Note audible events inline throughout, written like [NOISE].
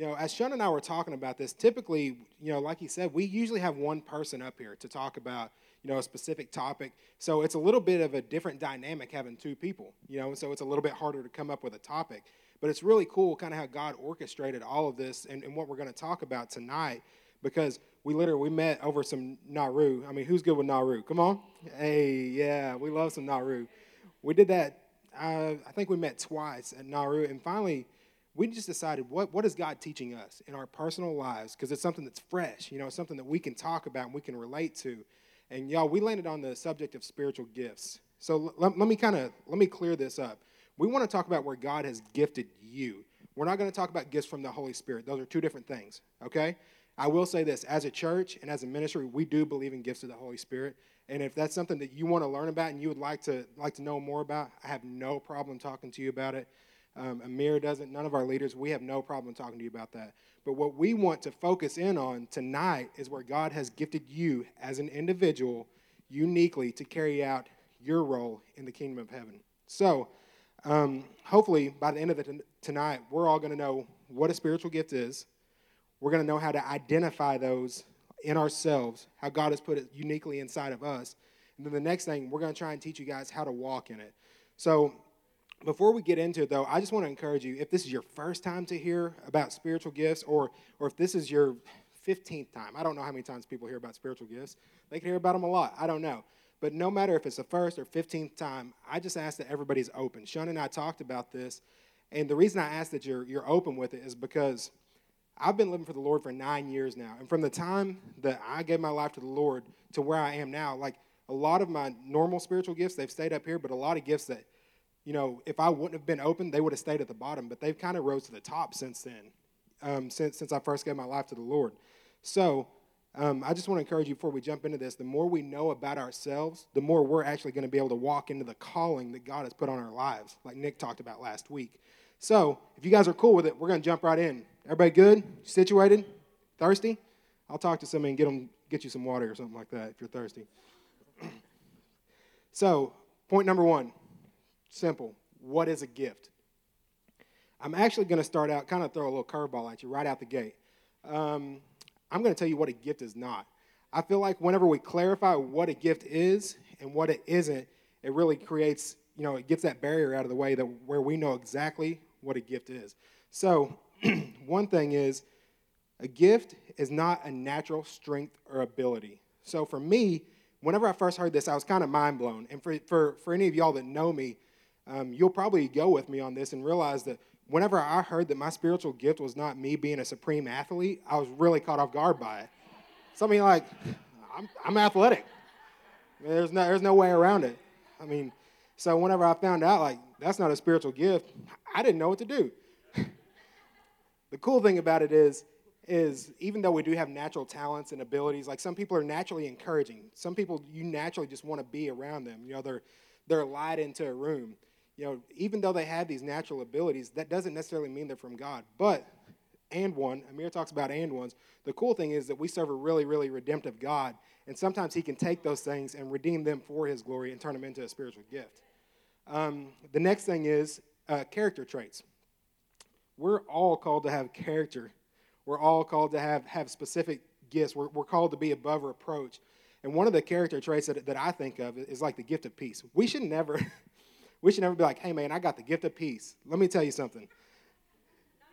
you know, as Sean and I were talking about this, typically, you know, like he said, we usually have one person up here to talk about, you know, a specific topic. So it's a little bit of a different dynamic having two people, you know, so it's a little bit harder to come up with a topic. But it's really cool kind of how God orchestrated all of this and, and what we're going to talk about tonight because we literally we met over some Nauru. I mean, who's good with Nauru? Come on. Hey, yeah, we love some Nauru. We did that, uh, I think we met twice at Nauru, and finally, we just decided what, what is God teaching us in our personal lives because it's something that's fresh, you know, it's something that we can talk about and we can relate to. And y'all, we landed on the subject of spiritual gifts. So let, let me kind of let me clear this up. We want to talk about where God has gifted you. We're not going to talk about gifts from the Holy Spirit. Those are two different things, okay? I will say this, as a church and as a ministry, we do believe in gifts of the Holy Spirit. And if that's something that you want to learn about and you would like to like to know more about, I have no problem talking to you about it. Um, Amir doesn't, none of our leaders, we have no problem talking to you about that. But what we want to focus in on tonight is where God has gifted you as an individual uniquely to carry out your role in the kingdom of heaven. So, um, hopefully, by the end of the t- tonight, we're all going to know what a spiritual gift is. We're going to know how to identify those in ourselves, how God has put it uniquely inside of us. And then the next thing, we're going to try and teach you guys how to walk in it. So, before we get into it though i just want to encourage you if this is your first time to hear about spiritual gifts or or if this is your 15th time i don't know how many times people hear about spiritual gifts. They can hear about them a lot. I don't know. But no matter if it's the first or 15th time i just ask that everybody's open. Sean and i talked about this and the reason i ask that you're, you're open with it is because i've been living for the lord for nine years now. And from the time that i gave my life to the lord to where i am now like a lot of my normal spiritual gifts they've stayed up here but a lot of gifts that you know, if I wouldn't have been open, they would have stayed at the bottom. But they've kind of rose to the top since then, um, since since I first gave my life to the Lord. So um, I just want to encourage you before we jump into this. The more we know about ourselves, the more we're actually going to be able to walk into the calling that God has put on our lives, like Nick talked about last week. So if you guys are cool with it, we're going to jump right in. Everybody good? Situated? Thirsty? I'll talk to somebody and get them get you some water or something like that if you're thirsty. [CLEARS THROAT] so point number one Simple. What is a gift? I'm actually going to start out, kind of throw a little curveball at you right out the gate. Um, I'm going to tell you what a gift is not. I feel like whenever we clarify what a gift is and what it isn't, it really creates, you know, it gets that barrier out of the way that where we know exactly what a gift is. So, [CLEARS THROAT] one thing is a gift is not a natural strength or ability. So, for me, whenever I first heard this, I was kind of mind blown. And for, for, for any of y'all that know me, um, you'll probably go with me on this and realize that whenever I heard that my spiritual gift was not me being a supreme athlete, I was really caught off guard by it. Something like, I'm, I'm athletic. There's no, there's no way around it. I mean, so whenever I found out, like, that's not a spiritual gift, I didn't know what to do. [LAUGHS] the cool thing about it is, is even though we do have natural talents and abilities, like some people are naturally encouraging. Some people, you naturally just want to be around them. You know, they're, they're light into a room you know, even though they have these natural abilities, that doesn't necessarily mean they're from God. But, and one, Amir talks about and ones. The cool thing is that we serve a really, really redemptive God. And sometimes he can take those things and redeem them for his glory and turn them into a spiritual gift. Um, the next thing is uh, character traits. We're all called to have character. We're all called to have, have specific gifts. We're, we're called to be above reproach. And one of the character traits that, that I think of is like the gift of peace. We should never, [LAUGHS] We should never be like, hey, man, I got the gift of peace. Let me tell you something.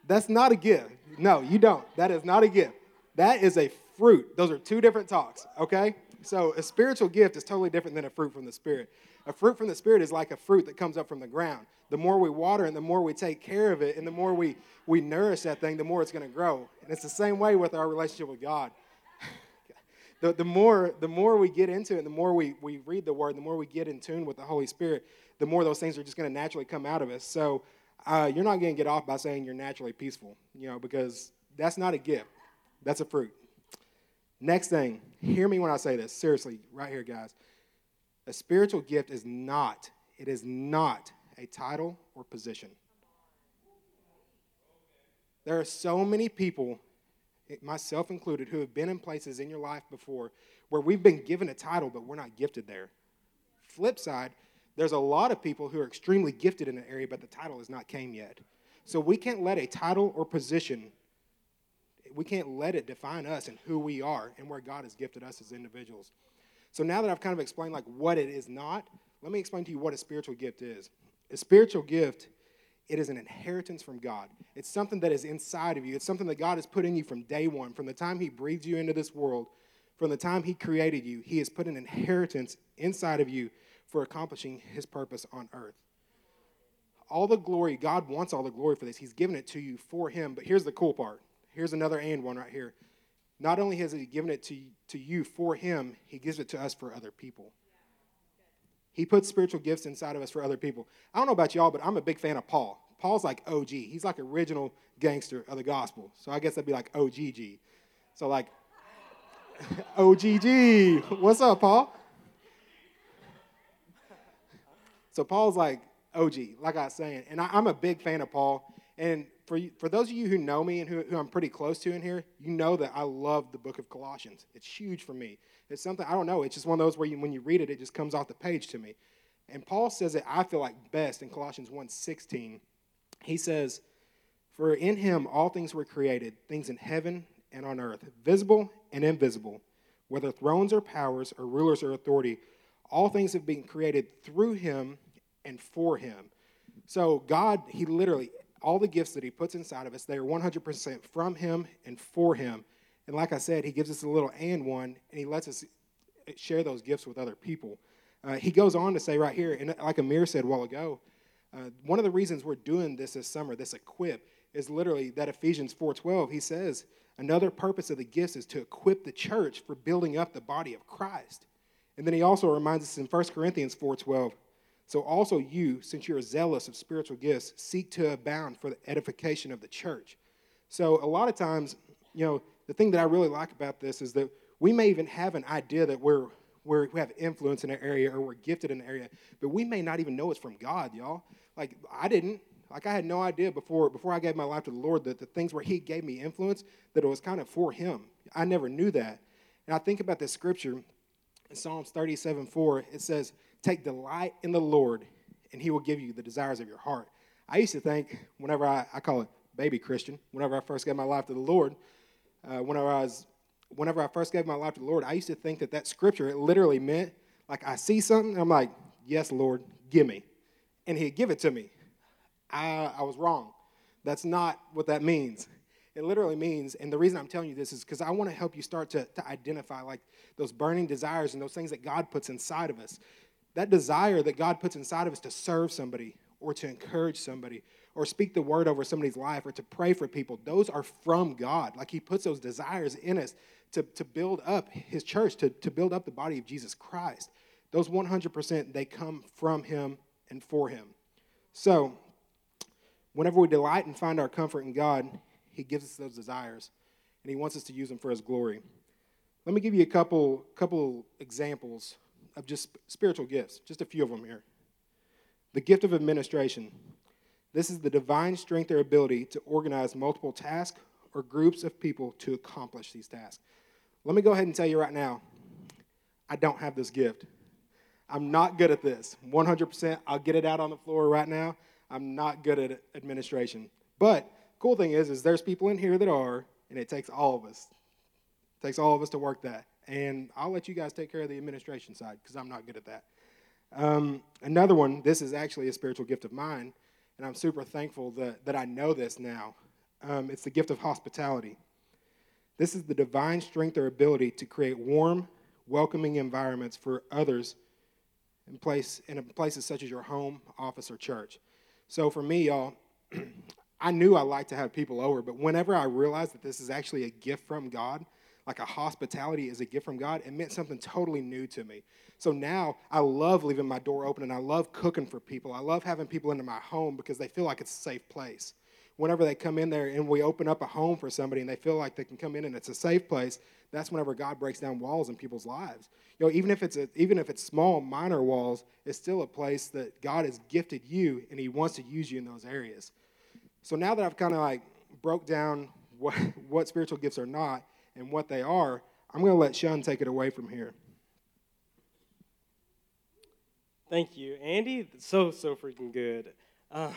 That's not a gift. No, you don't. That is not a gift. That is a fruit. Those are two different talks, okay? So a spiritual gift is totally different than a fruit from the Spirit. A fruit from the Spirit is like a fruit that comes up from the ground. The more we water and the more we take care of it and the more we, we nourish that thing, the more it's going to grow. And it's the same way with our relationship with God. the, the, more, the more we get into it, the more we, we read the Word, the more we get in tune with the Holy Spirit, the more those things are just going to naturally come out of us. So uh, you're not going to get off by saying you're naturally peaceful, you know, because that's not a gift. That's a fruit. Next thing, hear me when I say this. Seriously, right here, guys. A spiritual gift is not, it is not a title or position. There are so many people, myself included, who have been in places in your life before where we've been given a title, but we're not gifted there. Flip side, there's a lot of people who are extremely gifted in an area, but the title has not came yet. So we can't let a title or position we can't let it define us and who we are and where God has gifted us as individuals. So now that I've kind of explained like what it is not, let me explain to you what a spiritual gift is. A spiritual gift, it is an inheritance from God. It's something that is inside of you. It's something that God has put in you from day one, from the time He breathed you into this world, from the time He created you. He has put an inheritance inside of you for accomplishing His purpose on earth. All the glory, God wants all the glory for this. He's given it to you for Him. But here's the cool part. Here's another and one right here. Not only has He given it to, to you for Him, He gives it to us for other people. He puts spiritual gifts inside of us for other people. I don't know about y'all, but I'm a big fan of Paul. Paul's like OG. He's like original gangster of the gospel. So I guess that'd be like OGG. So like [LAUGHS] OGG. What's up, Paul? So Paul's like OG, like I was saying, and I, am a big fan of Paul. And for you, for those of you who know me and who, who I'm pretty close to in here, you know that I love the book of Colossians. It's huge for me. It's something, I don't know, it's just one of those where you, when you read it, it just comes off the page to me. And Paul says it, I feel like best in Colossians 1.16. He says, For in him all things were created, things in heaven and on earth, visible and invisible, whether thrones or powers or rulers or authority, all things have been created through him and for him. So God, he literally, all the gifts that he puts inside of us, they are 100% from him and for him. And like I said, he gives us a little and one, and he lets us share those gifts with other people. Uh, he goes on to say right here, and like Amir said a while ago, uh, one of the reasons we're doing this this summer, this equip, is literally that Ephesians 4:12. He says another purpose of the gifts is to equip the church for building up the body of Christ. And then he also reminds us in 1 Corinthians 4:12. So also you, since you're zealous of spiritual gifts, seek to abound for the edification of the church. So a lot of times, you know, the thing that I really like about this is that we may even have an idea that we're, we're, we have influence in an area or we're gifted in an area, but we may not even know it's from God, y'all. Like, I didn't. Like, I had no idea before, before I gave my life to the Lord that the things where He gave me influence, that it was kind of for Him. I never knew that. And I think about this scripture in Psalms 37 4. It says, Take delight in the Lord, and He will give you the desires of your heart. I used to think, whenever I, I call it baby Christian, whenever I first gave my life to the Lord, uh, whenever I was whenever I first gave my life to the Lord, I used to think that that scripture it literally meant like I see something, I'm like, yes, Lord, give me, and He'd give it to me. I, I was wrong. That's not what that means. It literally means, and the reason I'm telling you this is because I want to help you start to, to identify like those burning desires and those things that God puts inside of us. That desire that God puts inside of us to serve somebody or to encourage somebody or speak the word over somebody's life or to pray for people, those are from God. Like He puts those desires in us to, to build up His church, to, to build up the body of Jesus Christ. Those 100%, they come from Him and for Him. So, whenever we delight and find our comfort in God, He gives us those desires and He wants us to use them for His glory. Let me give you a couple, couple examples of just spiritual gifts, just a few of them here. The gift of administration. This is the divine strength or ability to organize multiple tasks or groups of people to accomplish these tasks. Let me go ahead and tell you right now I don't have this gift. I'm not good at this. 100%. I'll get it out on the floor right now. I'm not good at administration. But cool thing is is there's people in here that are and it takes all of us. It takes all of us to work that. And I'll let you guys take care of the administration side because I'm not good at that. Um, another one, this is actually a spiritual gift of mine, and I'm super thankful that, that I know this now. Um, it's the gift of hospitality. This is the divine strength or ability to create warm, welcoming environments for others in, place, in places such as your home, office, or church. So for me, y'all, [CLEARS THROAT] I knew I liked to have people over, but whenever I realized that this is actually a gift from God, like a hospitality is a gift from God, it meant something totally new to me. So now I love leaving my door open and I love cooking for people. I love having people into my home because they feel like it's a safe place. Whenever they come in there and we open up a home for somebody and they feel like they can come in and it's a safe place, that's whenever God breaks down walls in people's lives. You know, even if it's a, even if it's small, minor walls, it's still a place that God has gifted you and He wants to use you in those areas. So now that I've kind of like broke down what, [LAUGHS] what spiritual gifts are not, and what they are, I'm going to let Sean take it away from here. Thank you, Andy. So, so freaking good. Um,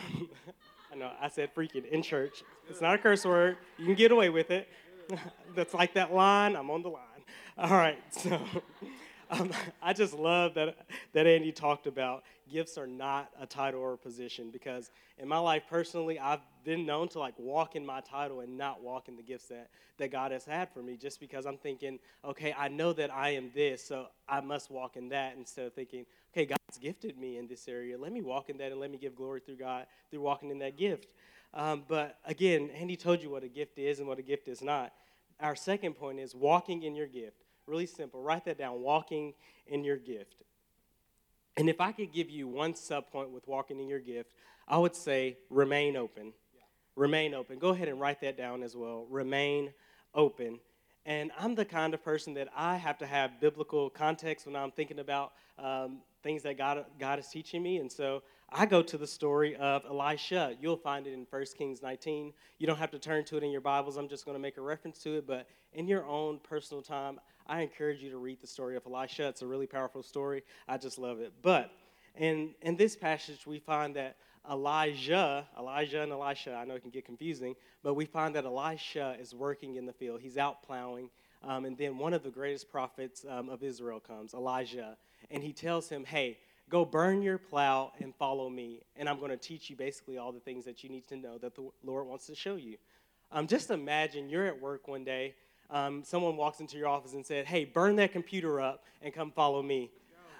[LAUGHS] I know I said freaking in church. It's not a curse word. You can get away with it. [LAUGHS] That's like that line. I'm on the line. All right. So [LAUGHS] um, [LAUGHS] I just love that that Andy talked about gifts are not a title or a position because in my life personally, I've been known to like walk in my title and not walk in the gifts that that God has had for me just because I'm thinking, okay, I know that I am this, so I must walk in that instead of thinking, okay, God's gifted me in this area. Let me walk in that and let me give glory through God through walking in that gift. Um, but again, Andy told you what a gift is and what a gift is not. Our second point is walking in your gift. Really simple. Write that down. Walking in your gift. And if I could give you one subpoint with walking in your gift, I would say remain open. Yeah. Remain open. Go ahead and write that down as well. Remain open. And I'm the kind of person that I have to have biblical context when I'm thinking about um, things that God, God is teaching me. And so I go to the story of Elisha. You'll find it in 1 Kings 19. You don't have to turn to it in your Bibles. I'm just going to make a reference to it. But in your own personal time, I encourage you to read the story of Elisha. It's a really powerful story. I just love it. But in, in this passage, we find that Elijah, Elijah and Elisha, I know it can get confusing, but we find that Elisha is working in the field. He's out plowing. Um, and then one of the greatest prophets um, of Israel comes, Elijah, and he tells him, Hey, go burn your plow and follow me. And I'm going to teach you basically all the things that you need to know that the Lord wants to show you. Um, just imagine you're at work one day um, someone walks into your office and said, hey, burn that computer up and come follow me.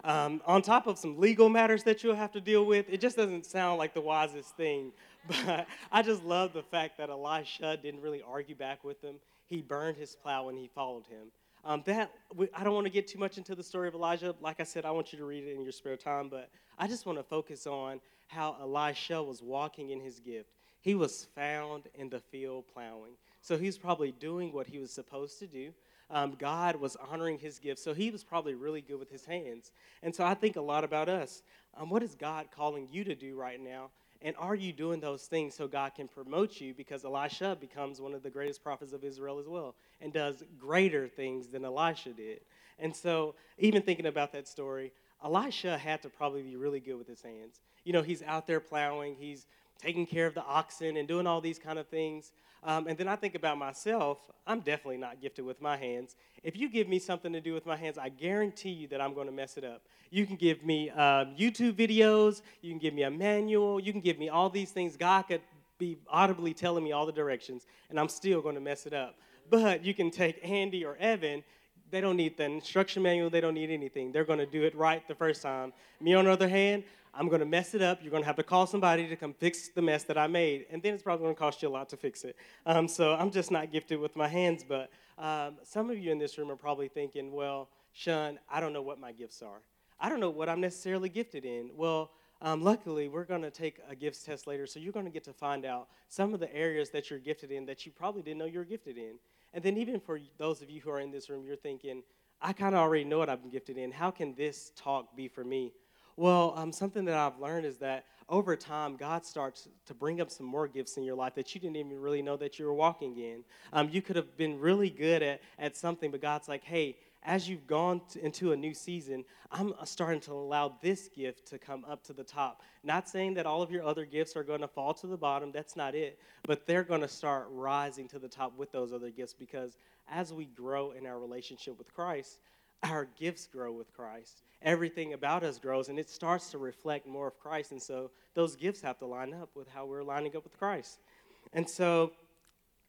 Um, on top of some legal matters that you'll have to deal with, it just doesn't sound like the wisest thing. [LAUGHS] But I just love the fact that Elisha didn't really argue back with him. He burned his plow and he followed him. Um, that I don't want to get too much into the story of Elijah. Like I said, I want you to read it in your spare time, but I just want to focus on how Elisha was walking in his gift. He was found in the field plowing. So he's probably doing what he was supposed to do. Um, God was honoring his gifts, so he was probably really good with his hands. And so I think a lot about us. Um, what is God calling you to do right now? And are you doing those things so God can promote you? Because Elisha becomes one of the greatest prophets of Israel as well and does greater things than Elisha did. And so, even thinking about that story, Elisha had to probably be really good with his hands. You know, he's out there plowing, he's taking care of the oxen and doing all these kind of things. Um, and then I think about myself, I'm definitely not gifted with my hands. If you give me something to do with my hands, I guarantee you that I'm going to mess it up. You can give me um, YouTube videos, you can give me a manual, you can give me all these things. God could be audibly telling me all the directions, and I'm still going to mess it up. But you can take Andy or Evan, they don't need the instruction manual, they don't need anything. They're to do it right the first time. Me, on the other hand, I'm to mess it up. You're to have to call somebody to come fix the mess that I made. And then it's probably to cost you a lot to fix it. Um, so I'm just not gifted with my hands. But um, some of you in this room are probably thinking, well, Sean, I don't know what my gifts are. I don't know what I'm necessarily gifted in. Well, um, luckily, we're going to take a gifts test later, so you're going to get to find out some of the areas that you're gifted in that you probably didn't know you were gifted in. And then, even for those of you who are in this room, you're thinking, I kind of already know what I've been gifted in. How can this talk be for me? Well, um, something that I've learned is that over time, God starts to bring up some more gifts in your life that you didn't even really know that you were walking in. Um, you could have been really good at, at something, but God's like, hey, as you've gone to, into a new season, I'm uh, starting to allow this gift to come up to the top. Not saying that all of your other gifts are going to fall to the bottom, that's not it, but they're going to start rising to the top with those other gifts because as we grow in our relationship with Christ, our gifts grow with Christ. Everything about us grows and it starts to reflect more of Christ. And so those gifts have to line up with how we're lining up with Christ. And so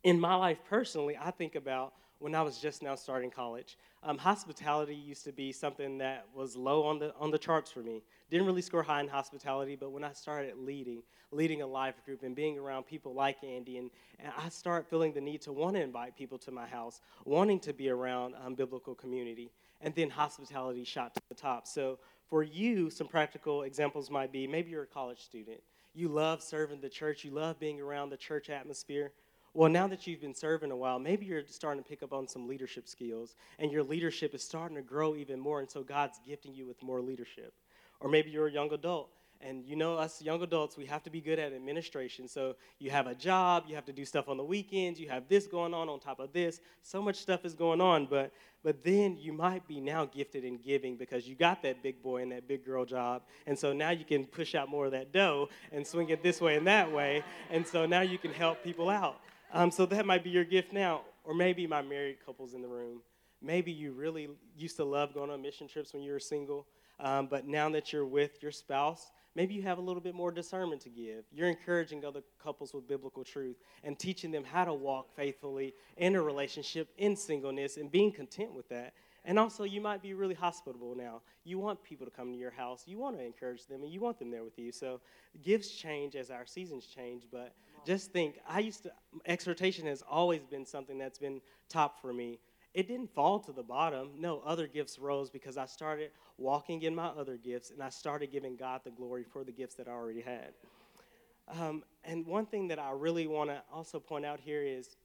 in my life personally, I think about when I was just now starting college. Um, hospitality used to be something that was low on the on the charts for me. Didn't really score high in hospitality, but when I started leading, leading a life group and being around people like Andy, and, and I started feeling the need to want to invite people to my house, wanting to be around um, biblical community and then hospitality shot to the top. So for you, some practical examples might be maybe you're a college student. You love serving the church, you love being around the church atmosphere. Well, now that you've been serving a while, maybe you're starting to pick up on some leadership skills, and your leadership is starting to grow even more, and so God's gifting you with more leadership. Or maybe you're a young adult and you know, us young adults, we have to be good at administration. So you have a job, you have to do stuff on the weekends, you have this going on on top of this. So much stuff is going on, but but then you might be now gifted in giving because you got that big boy and that big girl job. And so now you can push out more of that dough and swing it this way and that way. And so now you can help people out. Um, so that might be your gift now. Or maybe my married couples in the room. Maybe you really used to love going on mission trips when you were single, um, but now that you're with your spouse, maybe you have a little bit more discernment to give. You're encouraging other couples with biblical truth and teaching them how to walk faithfully in a relationship in singleness and being content with that. And also, you might be really hospitable now. You want people to come to your house. You want to encourage them, and you want them there with you. So, gifts change as our seasons change. But just think, I used to, exhortation has always been something that's been top for me. It didn't fall to the bottom. No, other gifts rose because I started walking in my other gifts, and I started giving God the glory for the gifts that I already had. Um, and one thing that I really want to also point out here is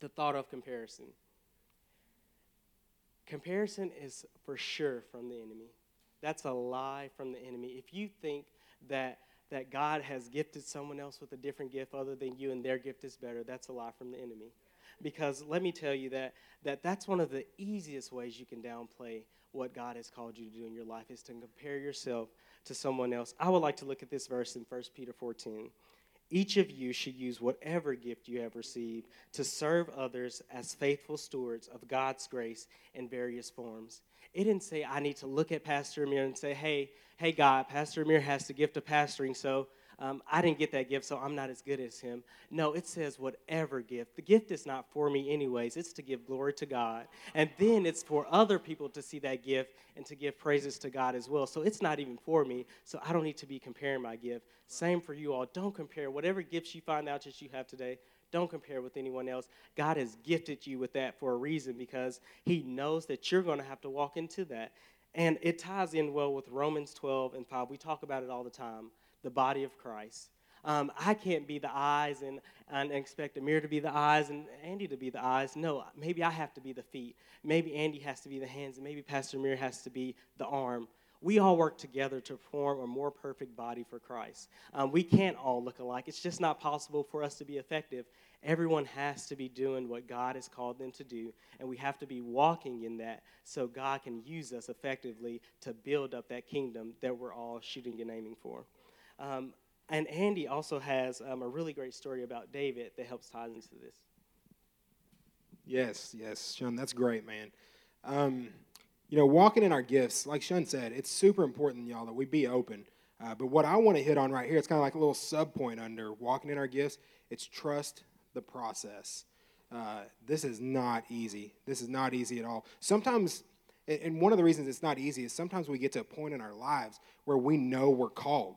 the thought of comparison. Comparison is for sure from the enemy. That's a lie from the enemy. If you think that that God has gifted someone else with a different gift other than you and their gift is better, that's a lie from the enemy. Because let me tell you that, that that's one of the easiest ways you can downplay what God has called you to do in your life is to compare yourself to someone else. I would like to look at this verse in 1 Peter 14. Each of you should use whatever gift you have received to serve others as faithful stewards of God's grace in various forms. It didn't say I need to look at Pastor Amir and say, hey, hey, God, Pastor Amir has the gift of pastoring, so um, I didn't get that gift, so I'm not as good as him. No, it says whatever gift. The gift is not for me, anyways. It's to give glory to God. And then it's for other people to see that gift and to give praises to God as well. So it's not even for me, so I don't need to be comparing my gift. Same for you all. Don't compare. Whatever gifts you find out that you have today, don't compare with anyone else. God has gifted you with that for a reason because He knows that you're going to have to walk into that. And it ties in well with Romans 12 and 5. We talk about it all the time the body of Christ. Um, I can't be the eyes and, and expect Amir to be the eyes and Andy to be the eyes. No, maybe I have to be the feet. Maybe Andy has to be the hands, and maybe Pastor Amir has to be the arm. We all work together to form a more perfect body for Christ. Um, we can't all look alike. It's just not possible for us to be effective. Everyone has to be doing what God has called them to do, and we have to be walking in that so God can use us effectively to build up that kingdom that we're all shooting and aiming for. Um, and Andy also has um, a really great story about David that helps tie into this. Yes, yes, Sean, that's great, man. Um, you know, walking in our gifts, like Sean said, it's super important, y'all, that we be open. Uh, but what I want to hit on right here, it's kind of like a little sub point under walking in our gifts. It's trust the process. Uh, this is not easy. This is not easy at all. Sometimes, and one of the reasons it's not easy is sometimes we get to a point in our lives where we know we're called.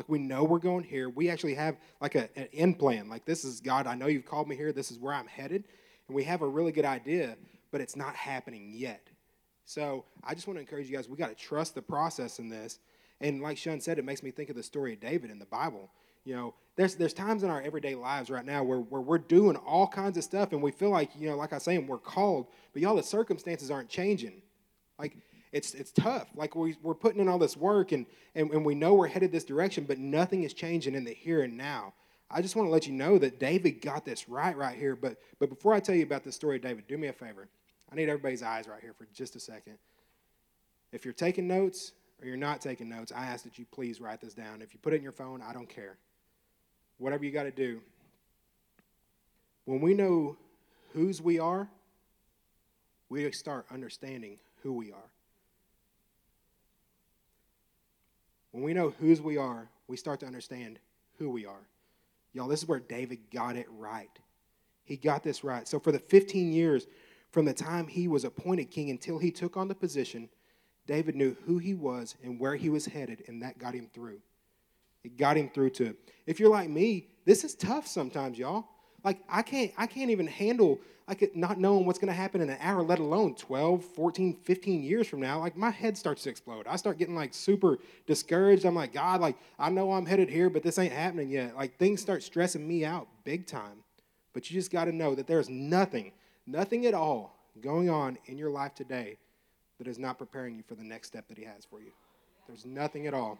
Like we know we're going here. We actually have like a, an end plan. Like this is God, I know you've called me here. This is where I'm headed. And we have a really good idea, but it's not happening yet. So I just want to encourage you guys, we got to trust the process in this. And like Sean said, it makes me think of the story of David in the Bible. You know, there's there's times in our everyday lives right now where, where we're doing all kinds of stuff and we feel like, you know, like I say, we're called, but y'all, the circumstances aren't changing. Like it's it's tough. Like we, we're putting in all this work and, and, and we know we're headed this direction, but nothing is changing in the here and now. I just want to let you know that David got this right right here. But but before I tell you about the story of David, do me a favor. I need everybody's eyes right here for just a second. If you're taking notes or you're not taking notes, I ask that you please write this down. If you put it in your phone, I don't care. Whatever you got to do. When we know whose we are, we start understanding who we are. When we know whose we are, we start to understand who we are. Y'all, this is where David got it right. He got this right. So, for the 15 years from the time he was appointed king until he took on the position, David knew who he was and where he was headed, and that got him through. It got him through to. If you're like me, this is tough sometimes, y'all. Like I can't I can't even handle like not knowing what's going to happen in an hour, let alone 12, 14, 15 years from now. Like my head starts to explode. I start getting like super discouraged. I'm like, God, like I know I'm headed here, but this ain't happening yet. Like things start stressing me out big time. But you just got to know that there's nothing, nothing at all going on in your life today that is not preparing you for the next step that he has for you. There's nothing at all.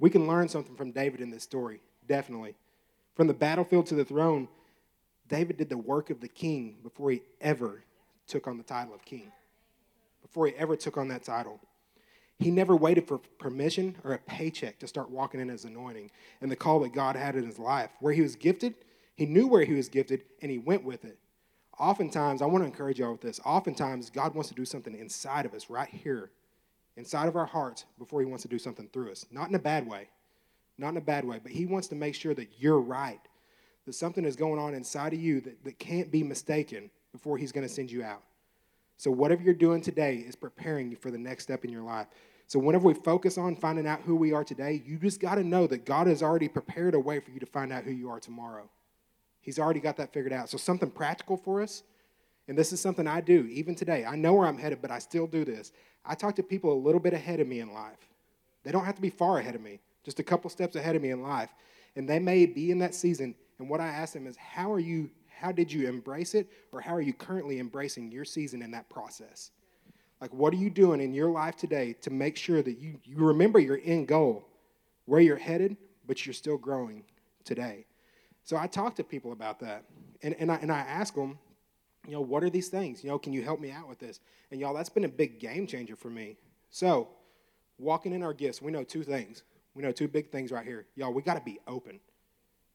We can learn something from David in this story, definitely. From the battlefield to the throne, David did the work of the king before he ever took on the title of king, before he ever took on that title. He never waited for permission or a paycheck to start walking in his anointing and the call that God had in his life. Where he was gifted, he knew where he was gifted and he went with it. oftentimes, I want to encourage y'all with this. Oftentimes, God wants to do something inside of us, right here, inside of our hearts, before He wants to do something through us. Not in a bad way, not in a bad way, but He wants to make sure that you're right, that something is going on inside of you that, that can't be mistaken before He's going to send you out. So, whatever you're doing today is preparing you for the next step in your life. So, whenever we focus on finding out who we are today, you just got to know that God has already prepared a way for you to find out who you are tomorrow. He's already got that figured out. So, something practical for us, and this is something I do even today. I know where I'm headed, but I still do this. I talk to people a little bit ahead of me in life. They don't have to be far ahead of me, just a couple steps ahead of me in life. And they may be in that season. And what I ask them is, how are you? How did you embrace it, or how are you currently embracing your season in that process? Like, what are you doing in your life today to make sure that you, you remember your end goal, where you're headed, but you're still growing today? So I talk to people about that. And, and, I, and I ask them, you know, what are these things? You know, can you help me out with this? And y'all, that's been a big game changer for me. So, walking in our gifts, we know two things. We know two big things right here. Y'all, we got to be open.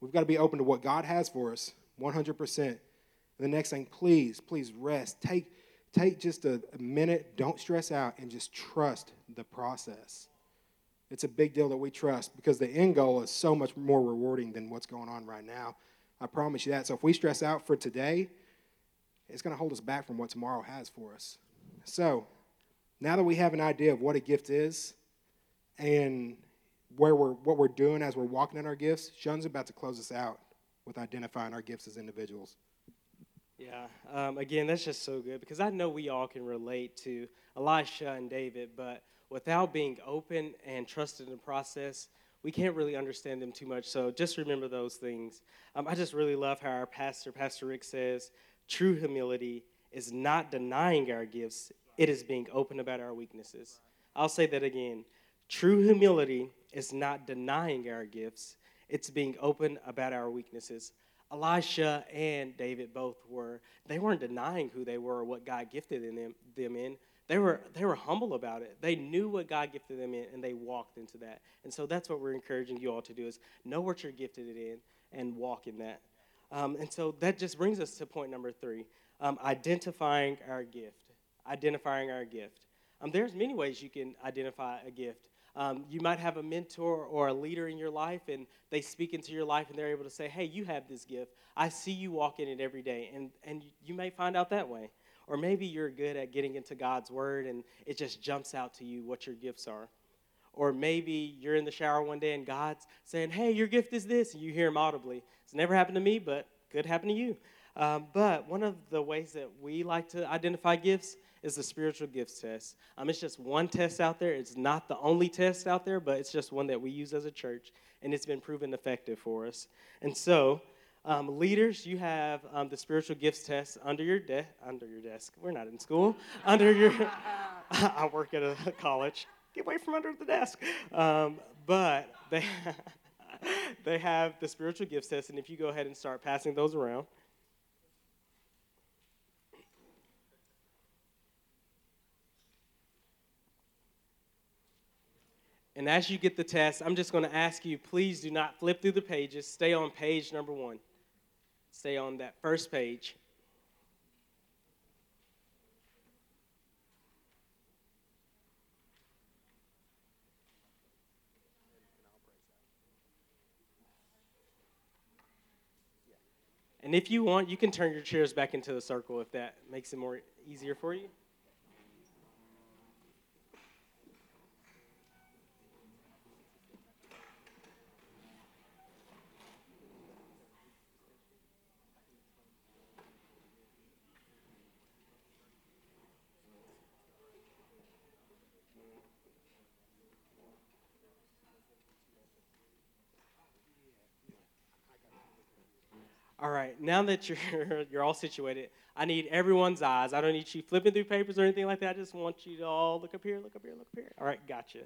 We've got to be open to what God has for us 100%. And the next thing, please, please rest. Take, take just a, minute. Don't stress out and just trust the process. It's a big deal that we trust because the end goal is so much more rewarding than what's going on right now. I promise you that. So if we stress out for today, it's going to hold us back from what tomorrow has for us. So now that we have an idea of what a gift is and where we're, what we're doing as we're walking in our gifts, Sean's about to close us out with identifying our gifts as individuals. Yeah, um, again, that's just so good because I know we all can relate to Elisha and David, but without being open and trusted in the process, we can't really understand them too much. So just remember those things. Um, I just really love how our pastor, Pastor Rick, says true humility is not denying our gifts, it is being open about our weaknesses. I'll say that again. True humility is not denying our gifts, it's being open about our weaknesses. Elisha and David both were, they weren't denying who they were or what God gifted in them, them in. They were, they were humble about it. They knew what God gifted them in and they walked into that. And so that's what we're encouraging you all to do is know what you're gifted in and walk in that. Um, and so that just brings us to point number three um, identifying our gift. Identifying our gift. Um, there's many ways you can identify a gift. Um, you might have a mentor or a leader in your life, and they speak into your life, and they're able to say, "Hey, you have this gift. I see you walk in it every day," and and you may find out that way. Or maybe you're good at getting into God's word, and it just jumps out to you what your gifts are. Or maybe you're in the shower one day, and God's saying, "Hey, your gift is this," and you hear Him audibly. It's never happened to me, but could happen to you. Um, but one of the ways that we like to identify gifts is the spiritual gifts test. Um, it's just one test out there. It's not the only test out there, but it's just one that we use as a church, and it's been proven effective for us. And so, um, leaders, you have um, the spiritual gifts test under your desk. Under your desk. We're not in school. [LAUGHS] under your. [LAUGHS] I work at a college. Get away from under the desk. Um, but they. [LAUGHS] they have the spiritual gifts test, and if you go ahead and start passing those around. And as you get the test, I'm just going to ask you please do not flip through the pages. Stay on page number one. Stay on that first page. And if you want, you can turn your chairs back into the circle if that makes it more easier for you. All right, now that you're [LAUGHS] you're all situated, I need everyone's eyes. I don't need you flipping through papers or anything like that. I just want you to all look up here, look up here, look up here. All right, gotcha.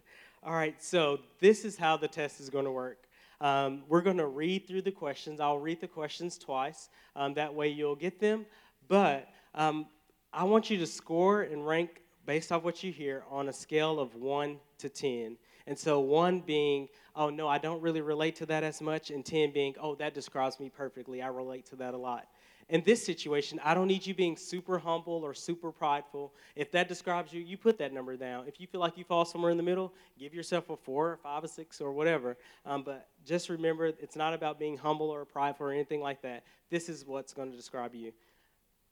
All right, so this is how the test is going to work. Um, we're going to read through the questions. I'll read the questions twice. Um, that way you'll get them. But um, I want you to score and rank based off what you hear on a scale of 1 to 10. And so, one being, oh, no, I don't really relate to that as much, and 10 being, oh, that describes me perfectly. I relate to that a lot. in this situation, I don't need you being super humble or super prideful. If that describes you, you put that number down. If you feel like you fall somewhere in the middle, give yourself a four or five or six or whatever. Um, but just remember, it's not about being humble or prideful or anything like that. This is what's going to describe you.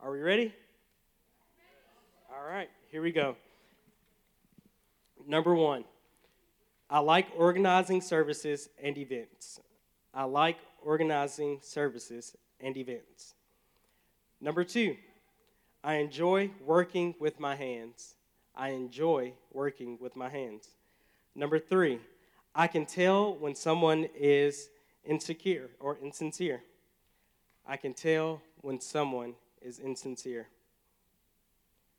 Are we ready? All right, here we go. Number one, I like organizing services and events. I like organizing services and events. Number two, I enjoy working with my hands. I enjoy working with my hands. Number three, I can tell when someone is insecure or insincere. I can tell when someone is insincere.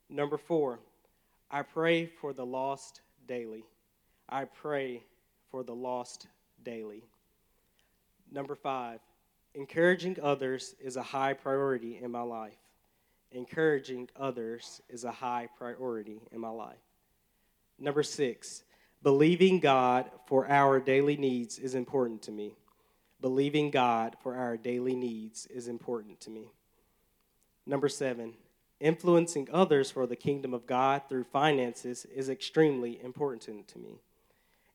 Number four, I pray for the lost daily. I pray for the lost daily. Number five, Encouraging others is a high priority in my life. Encouraging others is a high priority in my life. Number six, believing God for our daily needs is important to me. Believing God for our daily needs is important to me. Number seven, influencing others for the kingdom of God through finances is extremely important to me.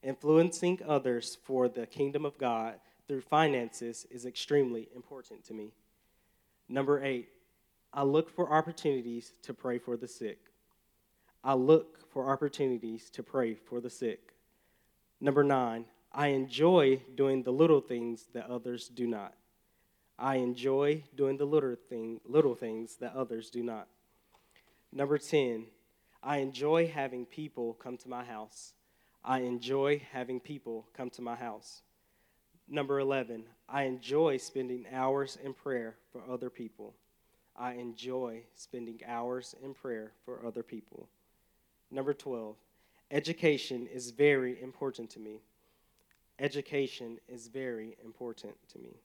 Influencing others for the kingdom of God through finances is extremely important to me. Number eight, I look for opportunities to pray for the sick. I look for opportunities to pray for the sick. Number nine, I enjoy doing the little things that others do not. I enjoy doing the little, thing, little things that others do not. Number 10, I enjoy having people come to my house. I enjoy having people come to my house. Number 11, I enjoy spending hours in prayer for other people. I enjoy spending hours in prayer for other people. Number 12, education is very important to me. Education is very important to me.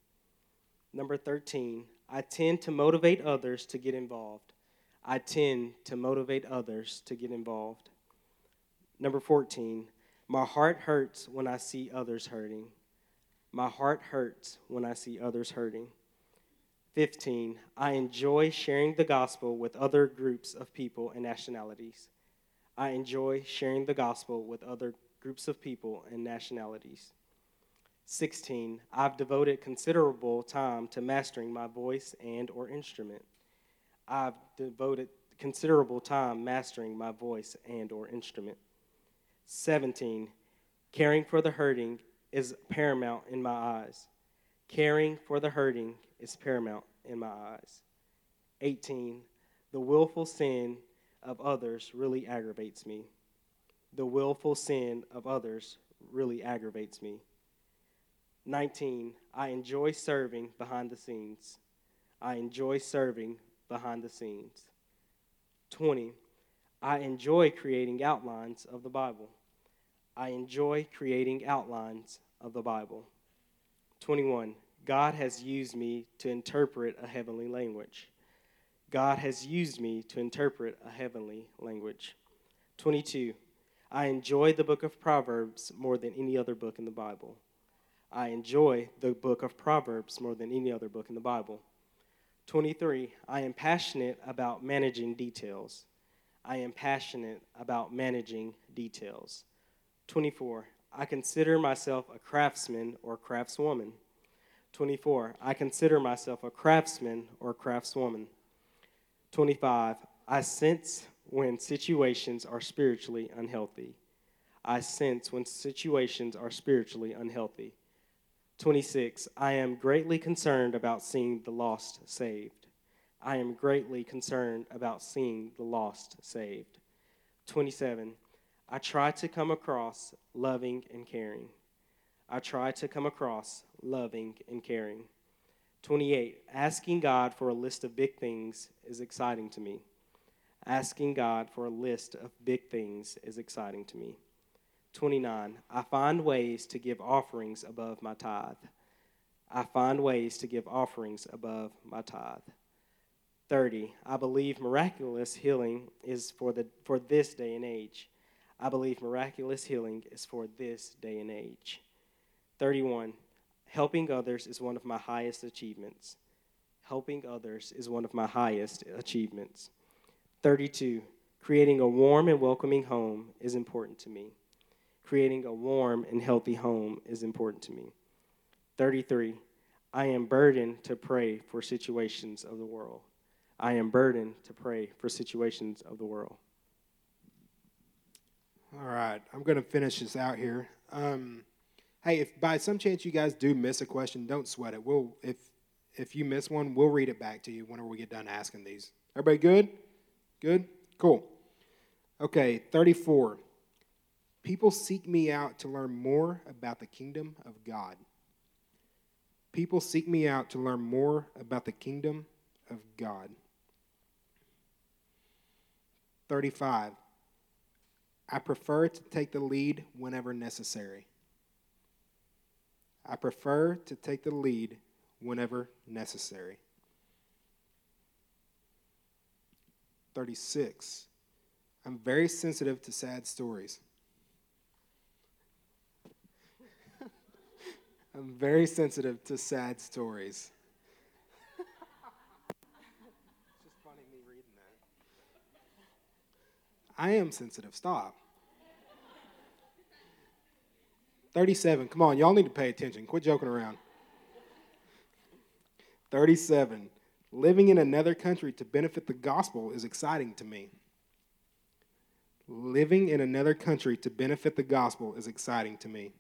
Number 13, I tend to motivate others to get involved. I tend to motivate others to get involved. Number 14, my heart hurts when I see others hurting. My heart hurts when I see others hurting. 15. I enjoy sharing the gospel with other groups of people and nationalities. I enjoy sharing the gospel with other groups of people and nationalities. 16. I've devoted considerable time to mastering my voice and or instrument. I've devoted considerable time mastering my voice and or instrument. 17. Caring for the hurting is paramount in my eyes. Caring for the hurting is paramount in my eyes. 18. The willful sin of others really aggravates me. The willful sin of others really aggravates me. 19. I enjoy serving behind the scenes. I enjoy serving behind the scenes. 20. I enjoy creating outlines of the Bible. I enjoy creating outlines of the Bible. 21. God has used me to interpret a heavenly language. God has used me to interpret a heavenly language. 22. I enjoy the book of Proverbs more than any other book in the Bible. I enjoy the book of Proverbs more than any other book in the Bible. 23. I am passionate about managing details. I am passionate about managing details. 24. I consider myself a craftsman or craftswoman. 24. I consider myself a craftsman or craftswoman. 25. I sense when situations are spiritually unhealthy. I sense when situations are spiritually unhealthy. 26. I am greatly concerned about seeing the lost saved. I am greatly concerned about seeing the lost saved. 27. I try to come across loving and caring. I try to come across loving and caring. 28. Asking God for a list of big things is exciting to me. Asking God for a list of big things is exciting to me. 29. I find ways to give offerings above my tithe. I find ways to give offerings above my tithe. 30. I believe miraculous healing is for, the, for this day and age. I believe miraculous healing is for this day and age. 31. Helping others is one of my highest achievements. helping others is one of my highest achievements. 32. Creating a warm and welcoming home is important to me. Creating a warm and healthy home is important to me. 33. I am burdened to pray for situations of the world. I am burdened to pray for situations of the world. All right, I'm going to finish this out here. Um, hey, if by some chance you guys do miss a question, don't sweat it. We'll if if you miss one, we'll read it back to you whenever we get done asking these. Everybody good? Good? Cool. Okay, 34. People seek me out to learn more about the kingdom of God. People seek me out to learn more about the kingdom of God. 35. I prefer to take the lead whenever necessary. I prefer to take the lead whenever necessary. 36. I'm very sensitive to sad stories. [LAUGHS] I'm very sensitive to sad stories. it's just funny me reading that. I am sensitive. Stop. 37. Come on, y'all need to pay attention. Quit joking around. 37. Living in another country to benefit the gospel is exciting to me. Living in another country to benefit the gospel is exciting to me.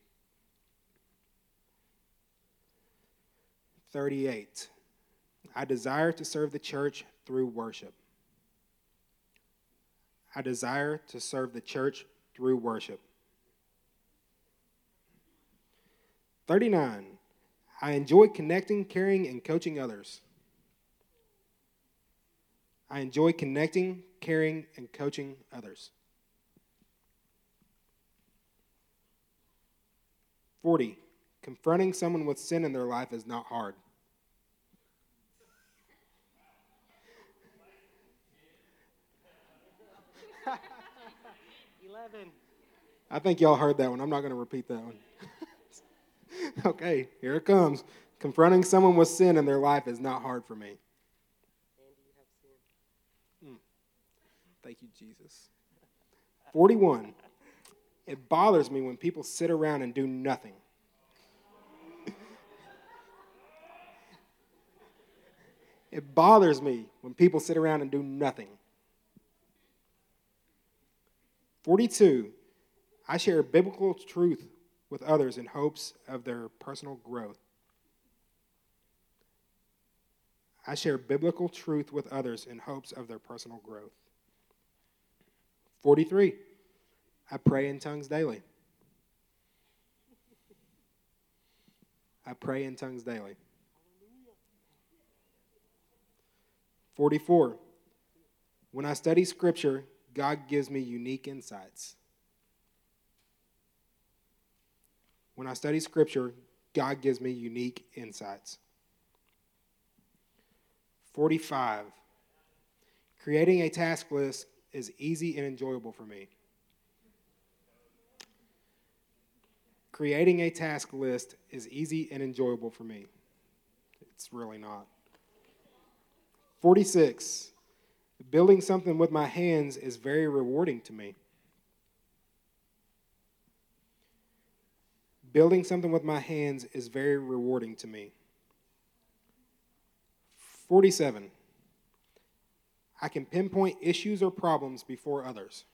38. I desire to serve the church through worship. I desire to serve the church through worship. 39. I enjoy connecting, caring, and coaching others. I enjoy connecting, caring, and coaching others. 40. Confronting someone with sin in their life is not hard. I think y'all heard that one. I'm not going to repeat that one. [LAUGHS] okay, here it comes. Confronting someone with sin in their life is not hard for me. Mm. Thank you, Jesus. 41. It bothers me when people sit around and do nothing. [LAUGHS] it bothers me when people sit around and do nothing. 42. I share biblical truth with others in hopes of their personal growth. I share biblical truth with others in hopes of their personal growth. 43. I pray in tongues daily. I pray in tongues daily. 44. When I study scripture, God gives me unique insights. When I study scripture, God gives me unique insights. 45. Creating a task list is easy and enjoyable for me. Creating a task list is easy and enjoyable for me. It's really not. 46. Building something with my hands is very rewarding to me. Building something with my hands is very rewarding to me. 47. I can pinpoint issues or problems before others.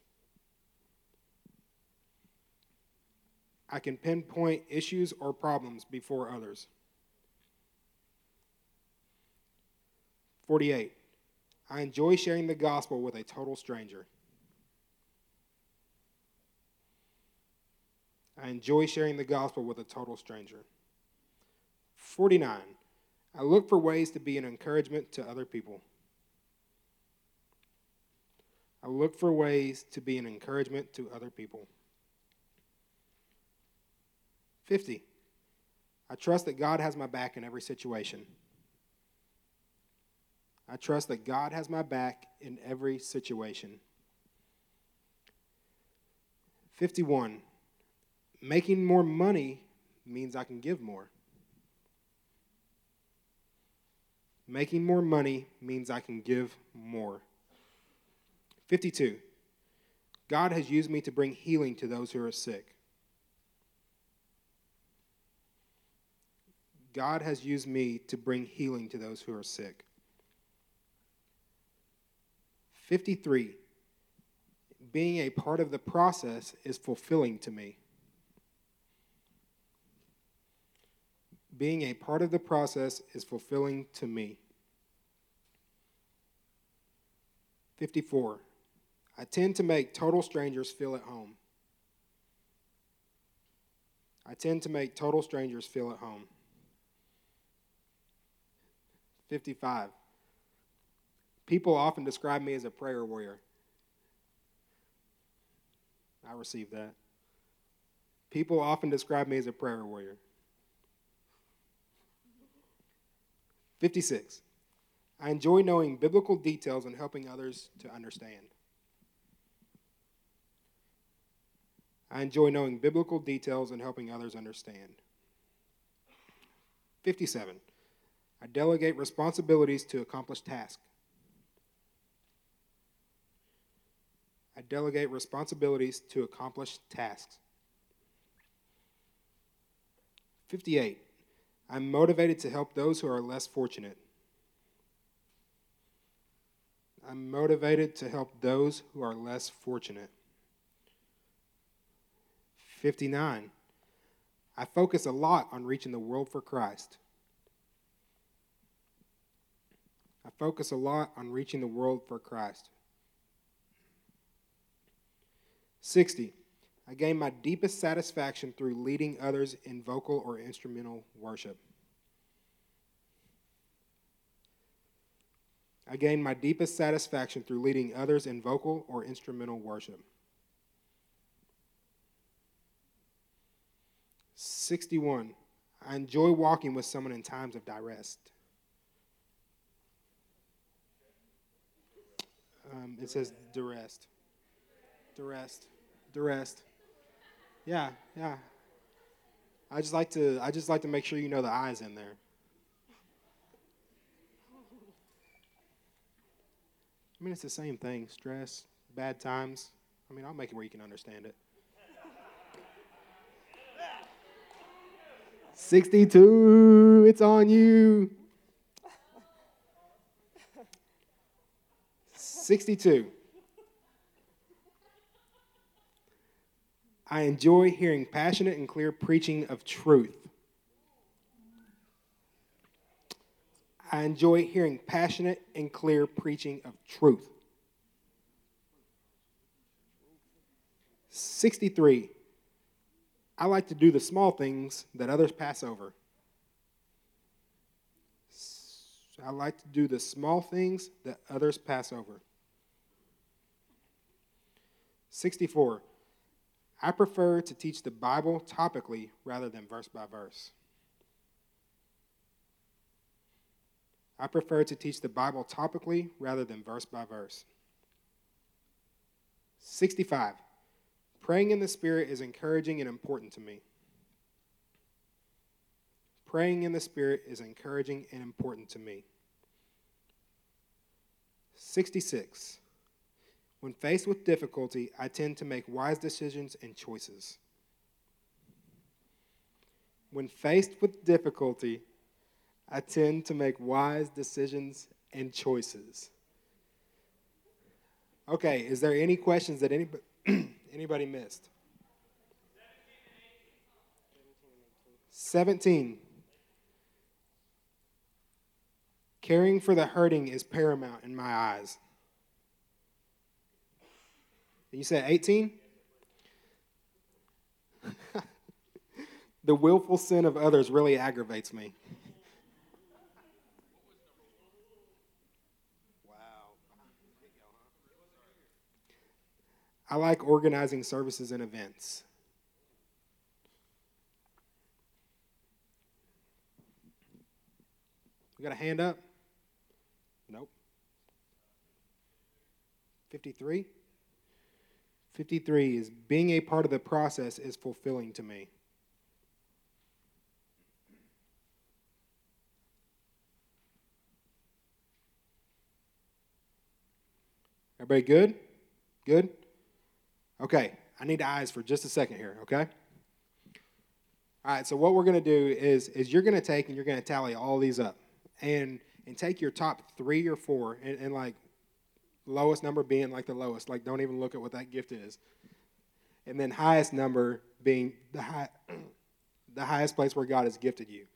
I can pinpoint issues or problems before others. 48. I enjoy sharing the gospel with a total stranger. I enjoy sharing the gospel with a total stranger. 49. I look for ways to be an encouragement to other people. I look for ways to be an encouragement to other people. 50. I trust that God has my back in every situation. I trust that God has my back in every situation. 51. Making more money means I can give more. Making more money means I can give more. 52. God has used me to bring healing to those who are sick. God has used me to bring healing to those who are sick. 53. Being a part of the process is fulfilling to me. Being a part of the process is fulfilling to me. 54. I tend to make total strangers feel at home. I tend to make total strangers feel at home. 55. People often describe me as a prayer warrior. I receive that. People often describe me as a prayer warrior. 56. I enjoy knowing biblical details and helping others to understand. I enjoy knowing biblical details and helping others understand. 57. I delegate responsibilities to accomplish tasks. I delegate responsibilities to accomplish tasks. 58. I'm motivated to help those who are less fortunate. I'm motivated to help those who are less fortunate. 59. I focus a lot on reaching the world for Christ. I focus a lot on reaching the world for Christ. 60. I gain my deepest satisfaction through leading others in vocal or instrumental worship. I gain my deepest satisfaction through leading others in vocal or instrumental worship. 61. I enjoy walking with someone in times of duress. Um, it says duress. Duress. rest. Yeah, yeah. I just like to I just like to make sure you know the eyes in there. I mean it's the same thing. Stress, bad times. I mean, I'll make it where you can understand it. 62, it's on you. 62. I enjoy hearing passionate and clear preaching of truth. I enjoy hearing passionate and clear preaching of truth. 63. I like to do the small things that others pass over. I like to do the small things that others pass over. 64. I prefer to teach the Bible topically rather than verse by verse. I prefer to teach the Bible topically rather than verse by verse. 65. Praying in the Spirit is encouraging and important to me. Praying in the Spirit is encouraging and important to me. 66. When faced with difficulty, I tend to make wise decisions and choices. When faced with difficulty, I tend to make wise decisions and choices. Okay, is there any questions that anybody, [CLEARS THROAT] anybody missed? 17. Caring for the hurting is paramount in my eyes. You said 18? the willful sin of others really aggravates me. Wow. I like organizing services and events. We got a hand up? Nope. 53? 53 is being a part of the process is fulfilling to me. Everybody good? Good? Okay, I need eyes for just a second here, okay? All right, so what we're going to do is is you're going to take and you're going to tally all these up and and take your top 3 or 4 and, and like lowest number being like the lowest, like don't even look at what that gift is. And then highest number being the, high, [CLEARS THROAT] the highest place where God has gifted you.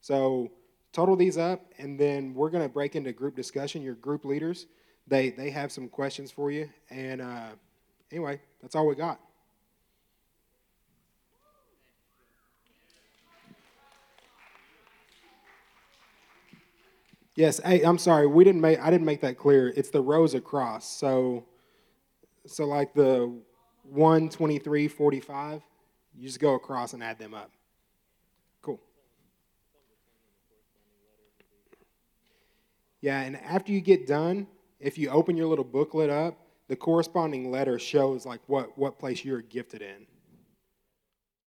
So total these up, and then we're going to break into group discussion. Your group leaders, they, they have some questions for you. And uh, anyway, that's all we got. Yes, hey, I'm sorry. We didn't make I didn't make that clear. It's the rows across. So so like the 123 45, you just go across and add them up. Cool. Yeah, and after you get done, if you open your little booklet up, the corresponding letter shows like what what place you're gifted in.